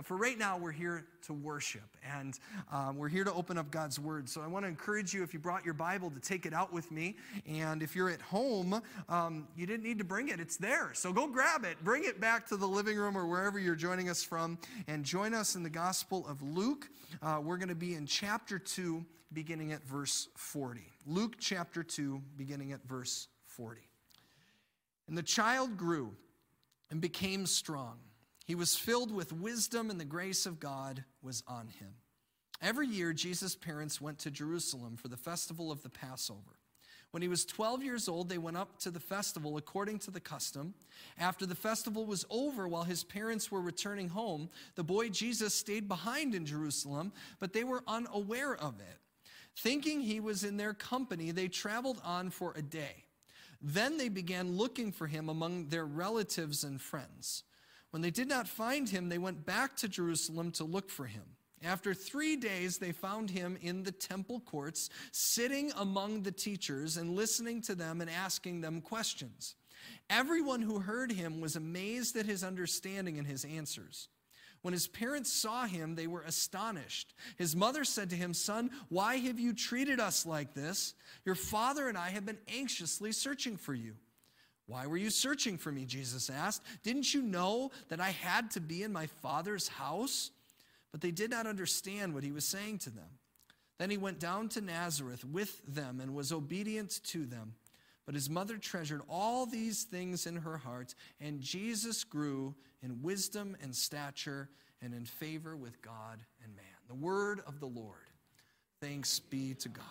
But for right now, we're here to worship and um, we're here to open up God's Word. So I want to encourage you, if you brought your Bible, to take it out with me. And if you're at home, um, you didn't need to bring it, it's there. So go grab it, bring it back to the living room or wherever you're joining us from, and join us in the Gospel of Luke. Uh, we're going to be in chapter 2, beginning at verse 40. Luke chapter 2, beginning at verse 40. And the child grew and became strong. He was filled with wisdom, and the grace of God was on him. Every year, Jesus' parents went to Jerusalem for the festival of the Passover. When he was 12 years old, they went up to the festival according to the custom. After the festival was over, while his parents were returning home, the boy Jesus stayed behind in Jerusalem, but they were unaware of it. Thinking he was in their company, they traveled on for a day. Then they began looking for him among their relatives and friends. When they did not find him, they went back to Jerusalem to look for him. After three days, they found him in the temple courts, sitting among the teachers and listening to them and asking them questions. Everyone who heard him was amazed at his understanding and his answers. When his parents saw him, they were astonished. His mother said to him, Son, why have you treated us like this? Your father and I have been anxiously searching for you. Why were you searching for me? Jesus asked. Didn't you know that I had to be in my father's house? But they did not understand what he was saying to them. Then he went down to Nazareth with them and was obedient to them. But his mother treasured all these things in her heart, and Jesus grew in wisdom and stature and in favor with God and man. The word of the Lord. Thanks be to God.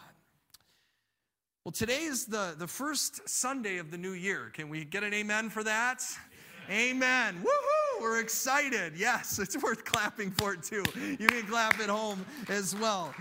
Well, today is the, the first Sunday of the new year. Can we get an amen for that? Amen. amen. Woohoo! We're excited. Yes, it's worth clapping for it too. You can clap at home as well.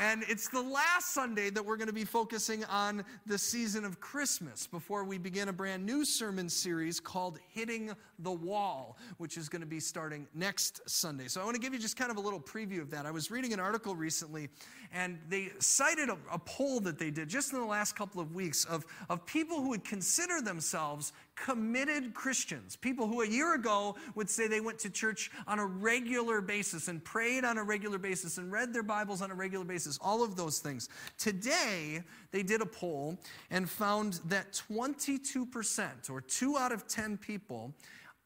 And it's the last Sunday that we're going to be focusing on the season of Christmas before we begin a brand new sermon series called Hitting the Wall, which is going to be starting next Sunday. So I want to give you just kind of a little preview of that. I was reading an article recently, and they cited a, a poll that they did just in the last couple of weeks of, of people who would consider themselves committed Christians, people who a year ago would say they went to church on a regular basis and prayed on a regular basis and read their Bibles on a regular basis, all of those things. Today, they did a poll and found that 22%, or two out of 10 people,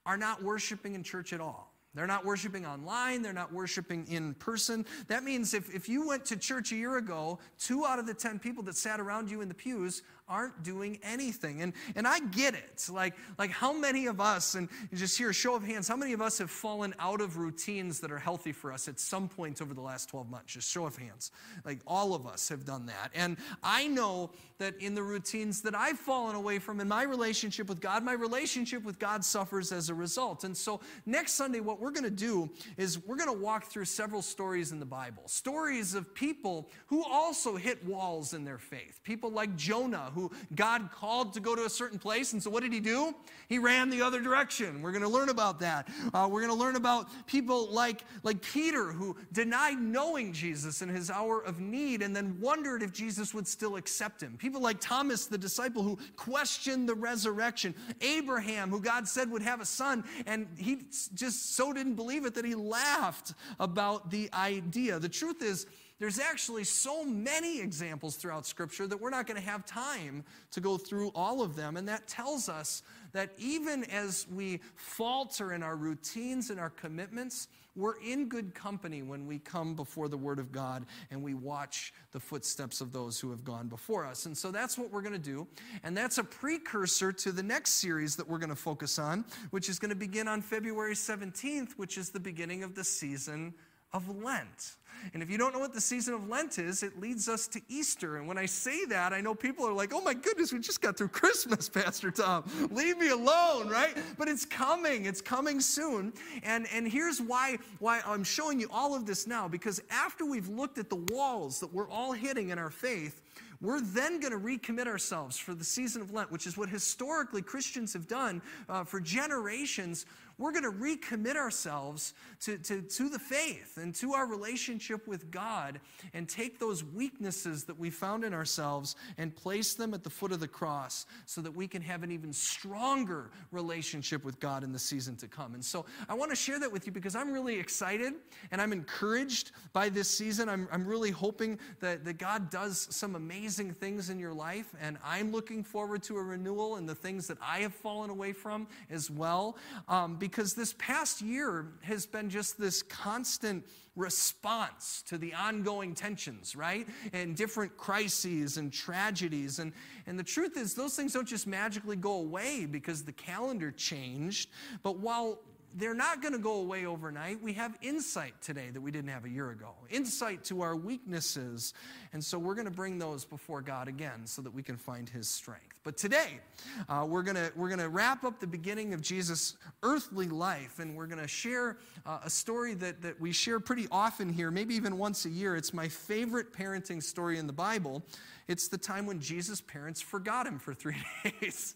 are not worshiping in church at all. They're not worshiping online. They're not worshiping in person. That means if, if you went to church a year ago, two out of the 10 people that sat around you in the pews aren't doing anything. And, and I get it. Like, like how many of us, and just here, show of hands, how many of us have fallen out of routines that are healthy for us at some point over the last 12 months? Just show of hands. Like all of us have done that. And I know that in the routines that I've fallen away from in my relationship with God, my relationship with God suffers as a result. And so next Sunday, what we're going to do is we're going to walk through several stories in the Bible. Stories of people who also hit walls in their faith. People like Jonah, who God called to go to a certain place. And so what did he do? He ran the other direction. We're going to learn about that. Uh, we're going to learn about people like, like Peter, who denied knowing Jesus in his hour of need and then wondered if Jesus would still accept him. People like Thomas, the disciple, who questioned the resurrection. Abraham, who God said would have a son, and he just so didn't believe it that he laughed about the idea. The truth is, there's actually so many examples throughout Scripture that we're not going to have time to go through all of them. And that tells us that even as we falter in our routines and our commitments, we're in good company when we come before the Word of God and we watch the footsteps of those who have gone before us. And so that's what we're going to do. And that's a precursor to the next series that we're going to focus on, which is going to begin on February 17th, which is the beginning of the season of Lent. And if you don't know what the season of Lent is, it leads us to Easter. And when I say that, I know people are like, oh my goodness, we just got through Christmas, Pastor Tom. Leave me alone, right? But it's coming. It's coming soon. And, and here's why, why I'm showing you all of this now, because after we've looked at the walls that we're all hitting in our faith, we're then going to recommit ourselves for the season of Lent, which is what historically Christians have done uh, for generations. We're going to recommit ourselves to, to, to the faith and to our relationship with God and take those weaknesses that we found in ourselves and place them at the foot of the cross so that we can have an even stronger relationship with God in the season to come. And so I want to share that with you because I'm really excited and I'm encouraged by this season. I'm, I'm really hoping that, that God does some amazing things in your life, and I'm looking forward to a renewal and the things that I have fallen away from as well. Um, because this past year has been just this constant response to the ongoing tensions, right? And different crises and tragedies. And, and the truth is, those things don't just magically go away because the calendar changed. But while they're not going to go away overnight. We have insight today that we didn't have a year ago, insight to our weaknesses. And so we're going to bring those before God again so that we can find his strength. But today, uh, we're going we're gonna wrap up the beginning of Jesus' earthly life, and we're going to share uh, a story that, that we share pretty often here, maybe even once a year. It's my favorite parenting story in the Bible. It's the time when Jesus' parents forgot him for three days.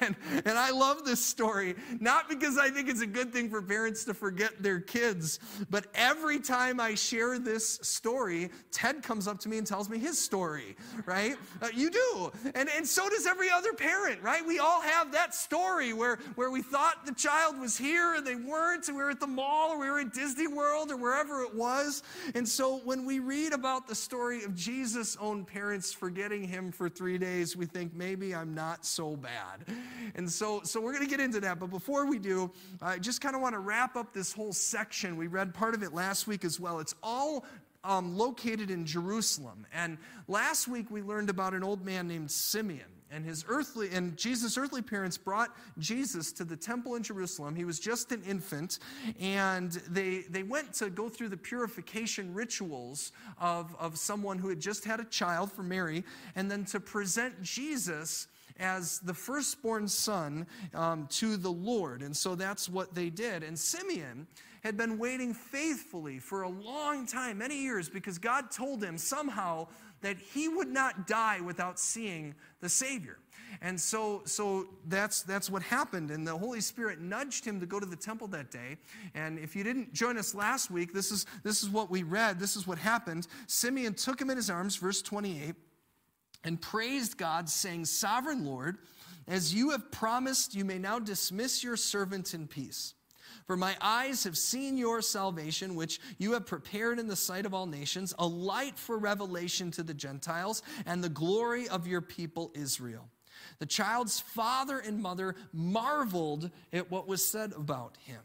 and, and I love this story, not because I think it's a good thing for parents to forget their kids, but every time I share this story, Ted comes up to me and tells me his story, right? Uh, you do. And, and so does every other parent, right? We all have that story where, where we thought the child was here and they weren't, and we were at the mall or we were at Disney World or wherever it was. And so when we read about the story of Jesus' own parents forgetting, him for three days, we think maybe I'm not so bad. And so, so we're going to get into that. But before we do, I just kind of want to wrap up this whole section. We read part of it last week as well. It's all um, located in Jerusalem. And last week we learned about an old man named Simeon and his earthly and Jesus' earthly parents brought Jesus to the temple in Jerusalem. He was just an infant, and they they went to go through the purification rituals of, of someone who had just had a child for Mary, and then to present Jesus as the firstborn son um, to the Lord. And so that's what they did. And Simeon had been waiting faithfully for a long time, many years, because God told him somehow that he would not die without seeing the Savior. And so, so that's, that's what happened. And the Holy Spirit nudged him to go to the temple that day. And if you didn't join us last week, this is, this is what we read. This is what happened. Simeon took him in his arms, verse 28, and praised God, saying, Sovereign Lord, as you have promised, you may now dismiss your servant in peace. For my eyes have seen your salvation, which you have prepared in the sight of all nations, a light for revelation to the Gentiles, and the glory of your people Israel. The child's father and mother marveled at what was said about him.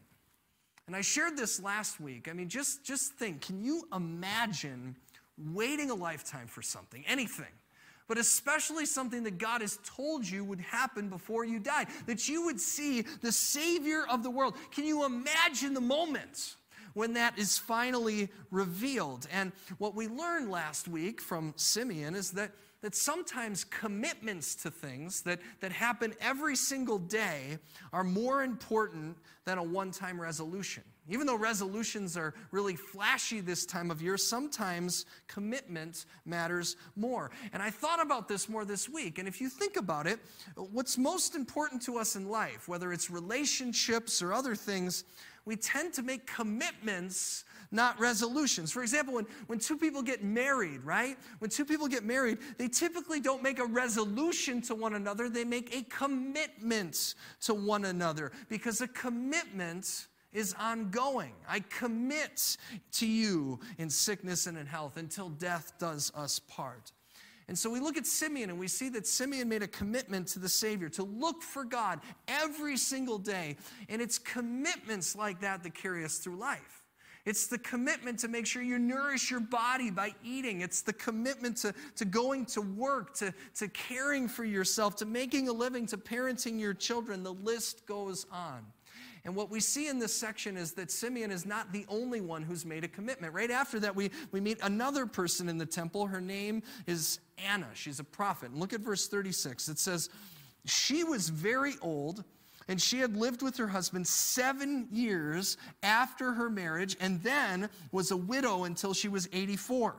And I shared this last week. I mean, just, just think can you imagine waiting a lifetime for something, anything? But especially something that God has told you would happen before you die, that you would see the Savior of the world. Can you imagine the moment? when that is finally revealed. And what we learned last week from Simeon is that, that sometimes commitments to things that, that happen every single day are more important than a one time resolution. Even though resolutions are really flashy this time of year, sometimes commitment matters more. And I thought about this more this week. And if you think about it, what's most important to us in life, whether it's relationships or other things, we tend to make commitments, not resolutions. For example, when, when two people get married, right? When two people get married, they typically don't make a resolution to one another, they make a commitment to one another because a commitment is ongoing. I commit to you in sickness and in health until death does us part. And so we look at Simeon and we see that Simeon made a commitment to the Savior to look for God every single day. And it's commitments like that that carry us through life. It's the commitment to make sure you nourish your body by eating. It's the commitment to, to going to work, to, to caring for yourself, to making a living, to parenting your children. The list goes on. And what we see in this section is that Simeon is not the only one who's made a commitment. Right after that, we, we meet another person in the temple. Her name is Anna. She's a prophet. And look at verse 36. It says, She was very old, and she had lived with her husband seven years after her marriage, and then was a widow until she was 84.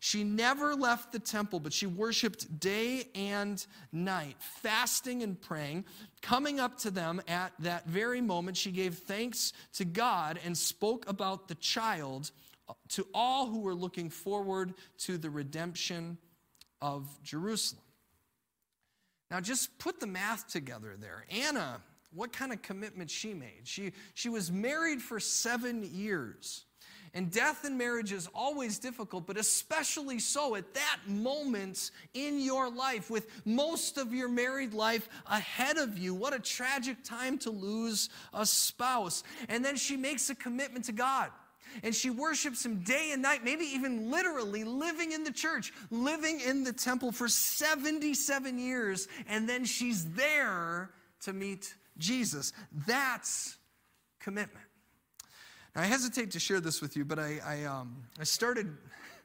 She never left the temple, but she worshiped day and night, fasting and praying. Coming up to them at that very moment, she gave thanks to God and spoke about the child to all who were looking forward to the redemption of Jerusalem. Now, just put the math together there. Anna, what kind of commitment she made? She, she was married for seven years. And death in marriage is always difficult, but especially so at that moment in your life, with most of your married life ahead of you. What a tragic time to lose a spouse. And then she makes a commitment to God and she worships him day and night, maybe even literally living in the church, living in the temple for 77 years, and then she's there to meet Jesus. That's commitment. Now, I hesitate to share this with you, but I, I, um, I started,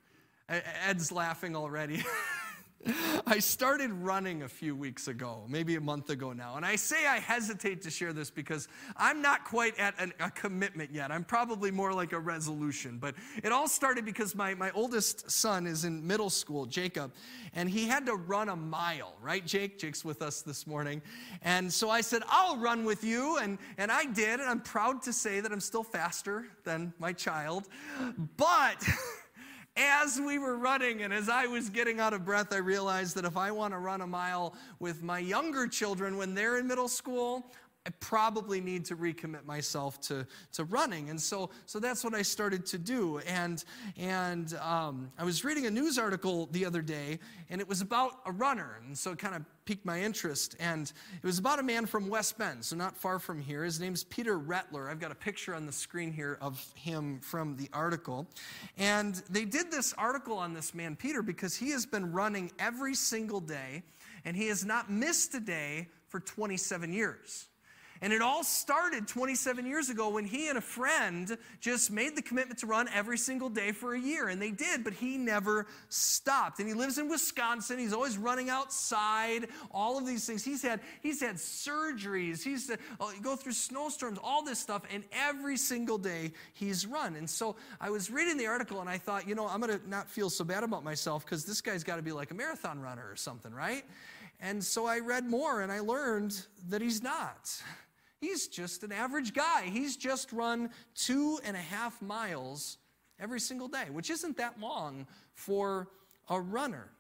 Ed's laughing already. I started running a few weeks ago, maybe a month ago now. And I say I hesitate to share this because I'm not quite at an, a commitment yet. I'm probably more like a resolution. But it all started because my, my oldest son is in middle school, Jacob, and he had to run a mile, right, Jake? Jake's with us this morning. And so I said, I'll run with you. And, and I did. And I'm proud to say that I'm still faster than my child. But. as we were running and as I was getting out of breath, I realized that if I want to run a mile with my younger children when they're in middle school, I probably need to recommit myself to, to running. And so, so that's what I started to do. And, and um, I was reading a news article the other day, and it was about a runner. And so it kind of piqued my interest. And it was about a man from West Bend, so not far from here. His name's Peter Rettler. I've got a picture on the screen here of him from the article. And they did this article on this man, Peter, because he has been running every single day, and he has not missed a day for 27 years. And it all started 27 years ago when he and a friend just made the commitment to run every single day for a year. And they did, but he never stopped. And he lives in Wisconsin. He's always running outside, all of these things. He's had, he's had surgeries. He's uh, uh, had, oh, go through snowstorms, all this stuff. And every single day he's run. And so I was reading the article and I thought, you know, I'm going to not feel so bad about myself because this guy's got to be like a marathon runner or something, right? And so I read more and I learned that he's not. He's just an average guy. He's just run two and a half miles every single day, which isn't that long for a runner.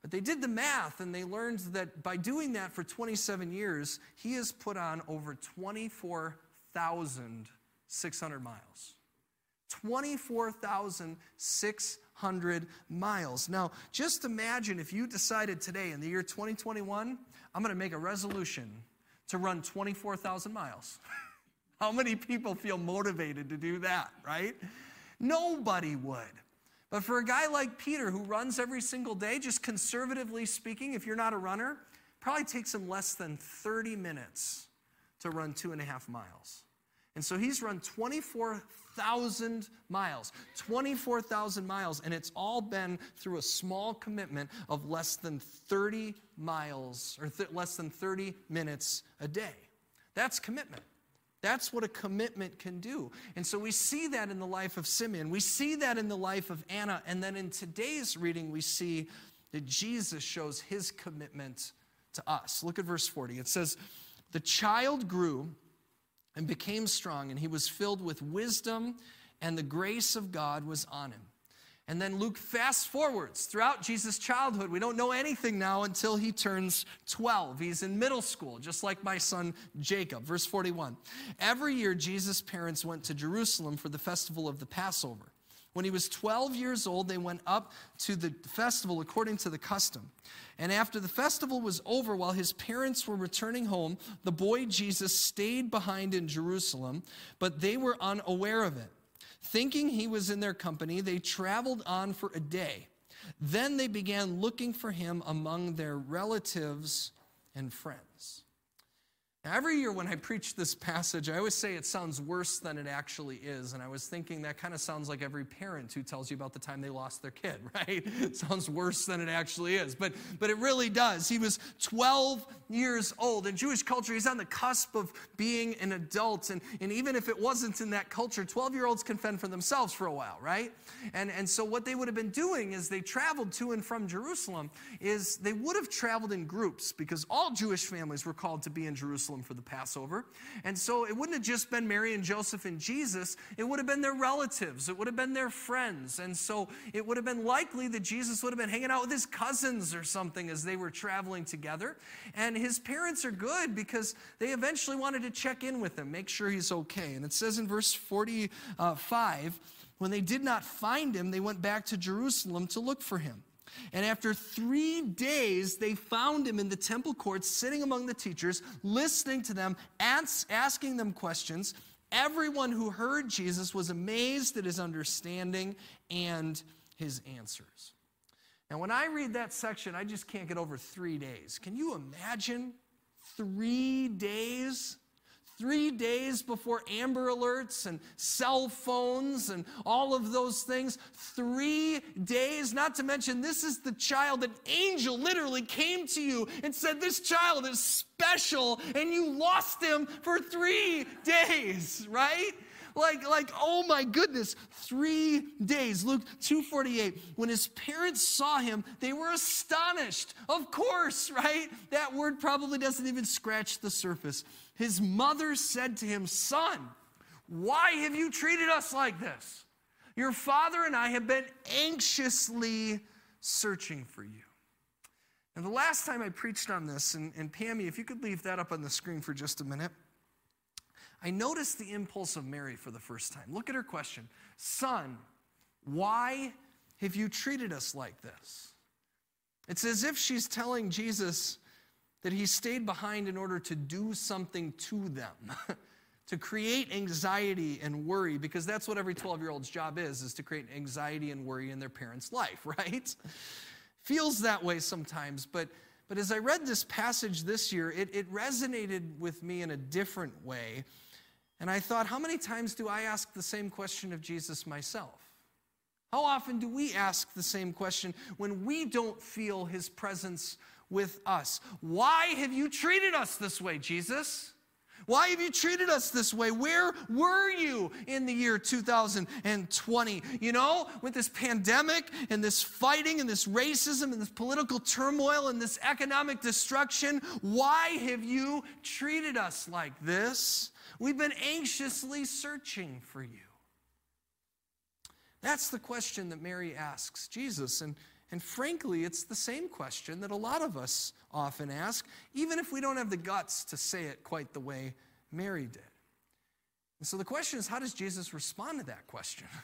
But they did the math and they learned that by doing that for 27 years, he has put on over 24,600 miles. 24,600 miles. Now, just imagine if you decided today in the year 2021, I'm going to make a resolution to run 24,000 miles. How many people feel motivated to do that, right? Nobody would. But for a guy like Peter who runs every single day, just conservatively speaking, if you're not a runner, probably takes him less than 30 minutes to run two and a half miles. And so he's run 24,000 miles, 24,000 miles, and it's all been through a small commitment of less than 30 miles or th- less than 30 minutes a day. That's commitment. That's what a commitment can do. And so we see that in the life of Simeon. We see that in the life of Anna. And then in today's reading, we see that Jesus shows his commitment to us. Look at verse 40. It says, The child grew and became strong, and he was filled with wisdom, and the grace of God was on him. And then Luke fast forwards throughout Jesus' childhood. We don't know anything now until he turns 12. He's in middle school, just like my son Jacob. Verse 41. Every year, Jesus' parents went to Jerusalem for the festival of the Passover. When he was 12 years old, they went up to the festival according to the custom. And after the festival was over, while his parents were returning home, the boy Jesus stayed behind in Jerusalem, but they were unaware of it. Thinking he was in their company, they traveled on for a day. Then they began looking for him among their relatives and friends. Every year when I preach this passage, I always say it sounds worse than it actually is. And I was thinking that kind of sounds like every parent who tells you about the time they lost their kid, right? It sounds worse than it actually is. But, but it really does. He was 12 years old. In Jewish culture, he's on the cusp of being an adult. And, and even if it wasn't in that culture, 12 year olds can fend for themselves for a while, right? And, and so what they would have been doing is they traveled to and from Jerusalem is they would have traveled in groups because all Jewish families were called to be in Jerusalem Jerusalem for the Passover. And so it wouldn't have just been Mary and Joseph and Jesus, it would have been their relatives, it would have been their friends. And so it would have been likely that Jesus would have been hanging out with his cousins or something as they were traveling together. And his parents are good because they eventually wanted to check in with him, make sure he's okay. And it says in verse 45 when they did not find him, they went back to Jerusalem to look for him. And after three days, they found him in the temple courts, sitting among the teachers, listening to them, asking them questions. Everyone who heard Jesus was amazed at his understanding and his answers. Now, when I read that section, I just can't get over three days. Can you imagine three days three days before Amber Alerts and cell phones and all of those things. Three days, not to mention, this is the child, an angel literally came to you and said, This child is special, and you lost him for three days, right? like like oh my goodness 3 days Luke 248 when his parents saw him they were astonished of course right that word probably doesn't even scratch the surface his mother said to him, Son, why have you treated us like this? Your father and I have been anxiously searching for you. And the last time I preached on this, and, and Pammy, if you could leave that up on the screen for just a minute, I noticed the impulse of Mary for the first time. Look at her question Son, why have you treated us like this? It's as if she's telling Jesus, that he stayed behind in order to do something to them. to create anxiety and worry because that's what every 12 year old's job is is to create anxiety and worry in their parents life right feels that way sometimes but but as i read this passage this year it, it resonated with me in a different way and i thought how many times do i ask the same question of jesus myself how often do we ask the same question when we don't feel his presence with us. Why have you treated us this way, Jesus? Why have you treated us this way? Where were you in the year 2020? You know, with this pandemic and this fighting and this racism and this political turmoil and this economic destruction, why have you treated us like this? We've been anxiously searching for you. That's the question that Mary asks Jesus. And and frankly, it's the same question that a lot of us often ask, even if we don't have the guts to say it quite the way Mary did. And so the question is how does Jesus respond to that question?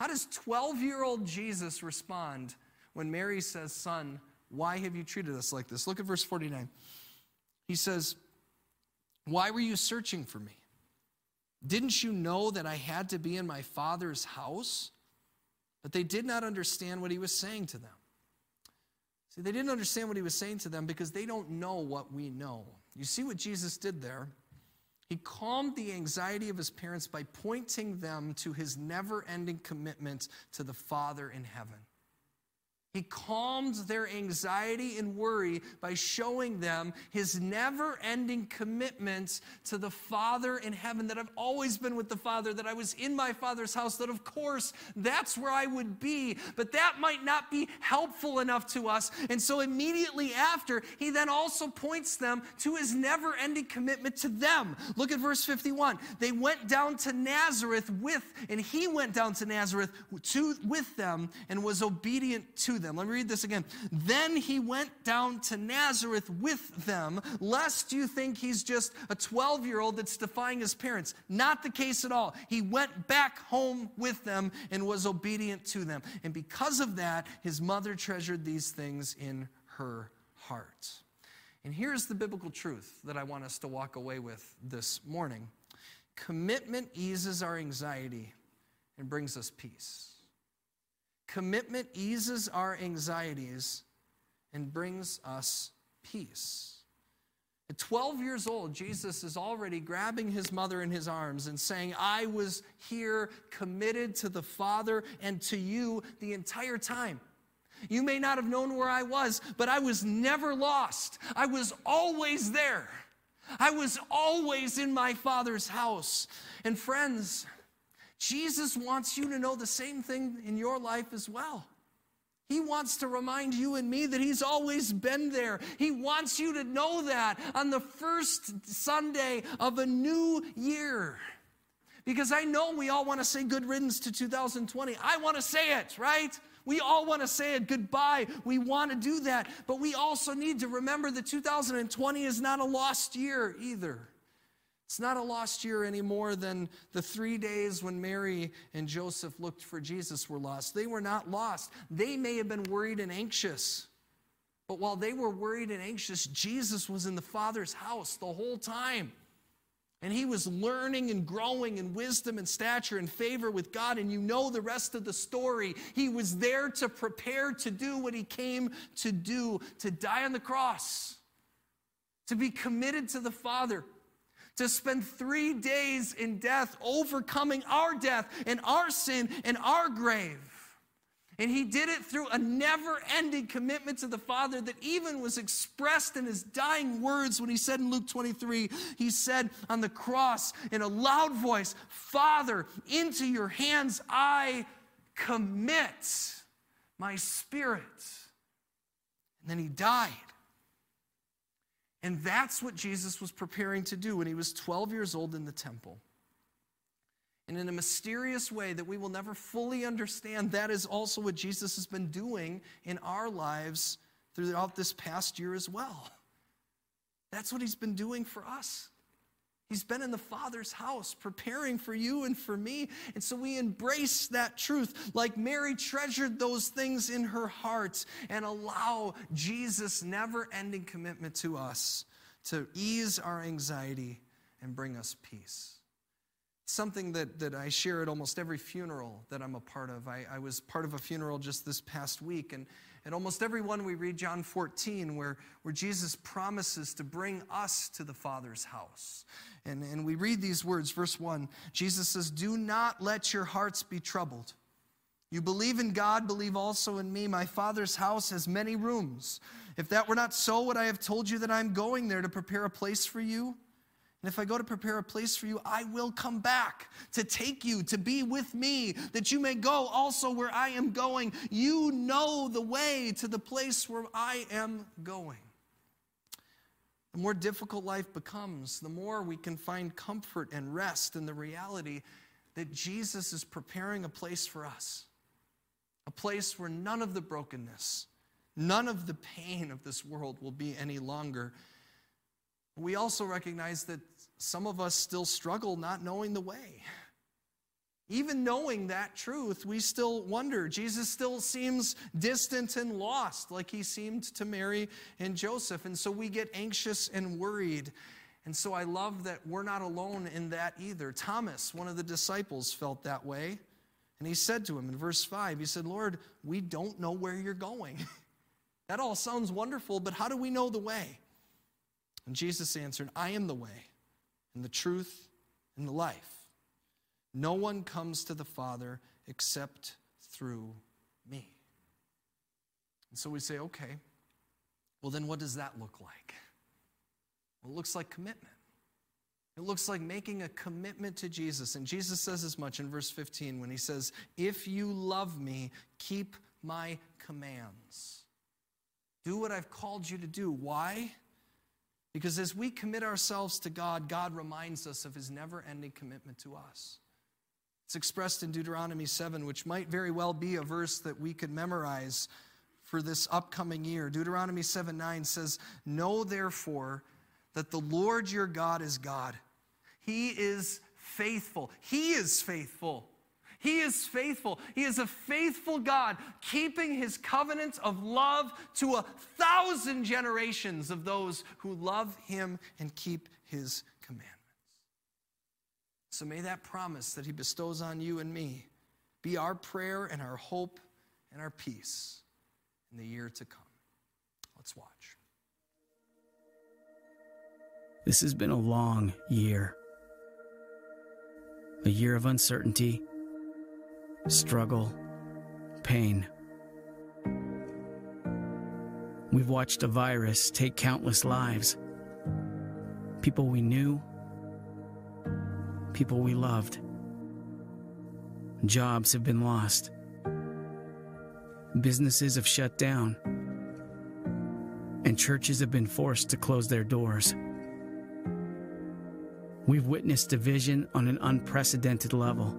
How does 12 year old Jesus respond when Mary says, Son, why have you treated us like this? Look at verse 49. He says, Why were you searching for me? Didn't you know that I had to be in my father's house? But they did not understand what he was saying to them. See, they didn't understand what he was saying to them because they don't know what we know. You see what Jesus did there? He calmed the anxiety of his parents by pointing them to his never ending commitment to the Father in heaven. He calmed their anxiety and worry by showing them his never ending commitments to the Father in heaven, that I've always been with the Father, that I was in my Father's house, that of course that's where I would be. But that might not be helpful enough to us. And so immediately after, he then also points them to his never ending commitment to them. Look at verse 51. They went down to Nazareth with, and he went down to Nazareth to, with them and was obedient to them them. Let me read this again. Then he went down to Nazareth with them, lest you think he's just a 12 year old that's defying his parents. Not the case at all. He went back home with them and was obedient to them. And because of that, his mother treasured these things in her heart. And here's the biblical truth that I want us to walk away with this morning commitment eases our anxiety and brings us peace. Commitment eases our anxieties and brings us peace. At 12 years old, Jesus is already grabbing his mother in his arms and saying, I was here committed to the Father and to you the entire time. You may not have known where I was, but I was never lost. I was always there. I was always in my Father's house. And friends, Jesus wants you to know the same thing in your life as well. He wants to remind you and me that He's always been there. He wants you to know that on the first Sunday of a new year. Because I know we all want to say good riddance to 2020. I want to say it, right? We all want to say it goodbye. We want to do that. But we also need to remember that 2020 is not a lost year either. It's not a lost year any more than the three days when Mary and Joseph looked for Jesus were lost. They were not lost. They may have been worried and anxious. But while they were worried and anxious, Jesus was in the Father's house the whole time. And he was learning and growing in wisdom and stature and favor with God. And you know the rest of the story. He was there to prepare to do what he came to do to die on the cross, to be committed to the Father, to spend three days in death, overcoming our death and our sin and our grave. And he did it through a never ending commitment to the Father that even was expressed in his dying words when he said in Luke 23, he said on the cross in a loud voice, Father, into your hands I commit my spirit. And then he died. And that's what Jesus was preparing to do when he was 12 years old in the temple. And in a mysterious way that we will never fully understand, that is also what Jesus has been doing in our lives throughout this past year as well. That's what he's been doing for us. He's been in the Father's house preparing for you and for me. And so we embrace that truth like Mary treasured those things in her heart and allow Jesus' never ending commitment to us to ease our anxiety and bring us peace. Something that, that I share at almost every funeral that I'm a part of. I, I was part of a funeral just this past week, and at almost every one we read John 14, where, where Jesus promises to bring us to the Father's house. And, and we read these words, verse 1 Jesus says, Do not let your hearts be troubled. You believe in God, believe also in me. My Father's house has many rooms. If that were not so, would I have told you that I'm going there to prepare a place for you? And if I go to prepare a place for you, I will come back to take you to be with me, that you may go also where I am going. You know the way to the place where I am going. The more difficult life becomes, the more we can find comfort and rest in the reality that Jesus is preparing a place for us. A place where none of the brokenness, none of the pain of this world will be any longer. We also recognize that some of us still struggle not knowing the way. Even knowing that truth, we still wonder. Jesus still seems distant and lost, like he seemed to Mary and Joseph. And so we get anxious and worried. And so I love that we're not alone in that either. Thomas, one of the disciples, felt that way. And he said to him in verse 5, he said, Lord, we don't know where you're going. that all sounds wonderful, but how do we know the way? And Jesus answered, I am the way and the truth and the life. No one comes to the Father except through me. And so we say, okay, well, then what does that look like? Well, it looks like commitment. It looks like making a commitment to Jesus. And Jesus says as much in verse 15 when he says, If you love me, keep my commands. Do what I've called you to do. Why? Because as we commit ourselves to God, God reminds us of his never ending commitment to us. It's expressed in Deuteronomy 7, which might very well be a verse that we could memorize for this upcoming year. Deuteronomy 7 9 says, Know therefore that the Lord your God is God. He is faithful. He is faithful. He is faithful. He is a faithful God, keeping his covenant of love to a thousand generations of those who love him and keep his commandments. So may that promise that He bestows on you and me be our prayer and our hope and our peace in the year to come. Let's watch. This has been a long year. A year of uncertainty, struggle, pain. We've watched a virus take countless lives. People we knew, people we loved. Jobs have been lost. Businesses have shut down. And churches have been forced to close their doors. We've witnessed division on an unprecedented level.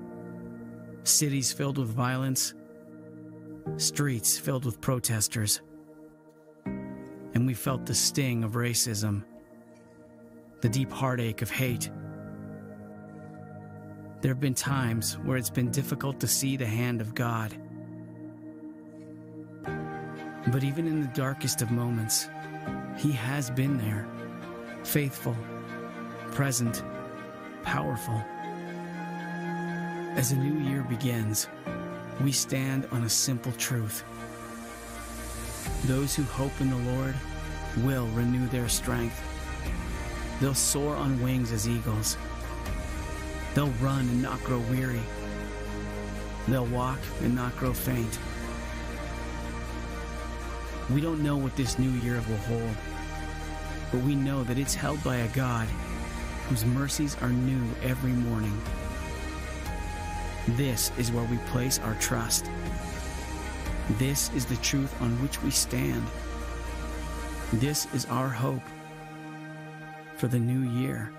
Cities filled with violence, streets filled with protesters. And we felt the sting of racism, the deep heartache of hate. There have been times where it's been difficult to see the hand of God. But even in the darkest of moments, He has been there, faithful, present, powerful. As a new year begins, we stand on a simple truth. Those who hope in the Lord will renew their strength. They'll soar on wings as eagles. They'll run and not grow weary. They'll walk and not grow faint. We don't know what this new year will hold, but we know that it's held by a God whose mercies are new every morning. This is where we place our trust. This is the truth on which we stand. This is our hope for the new year.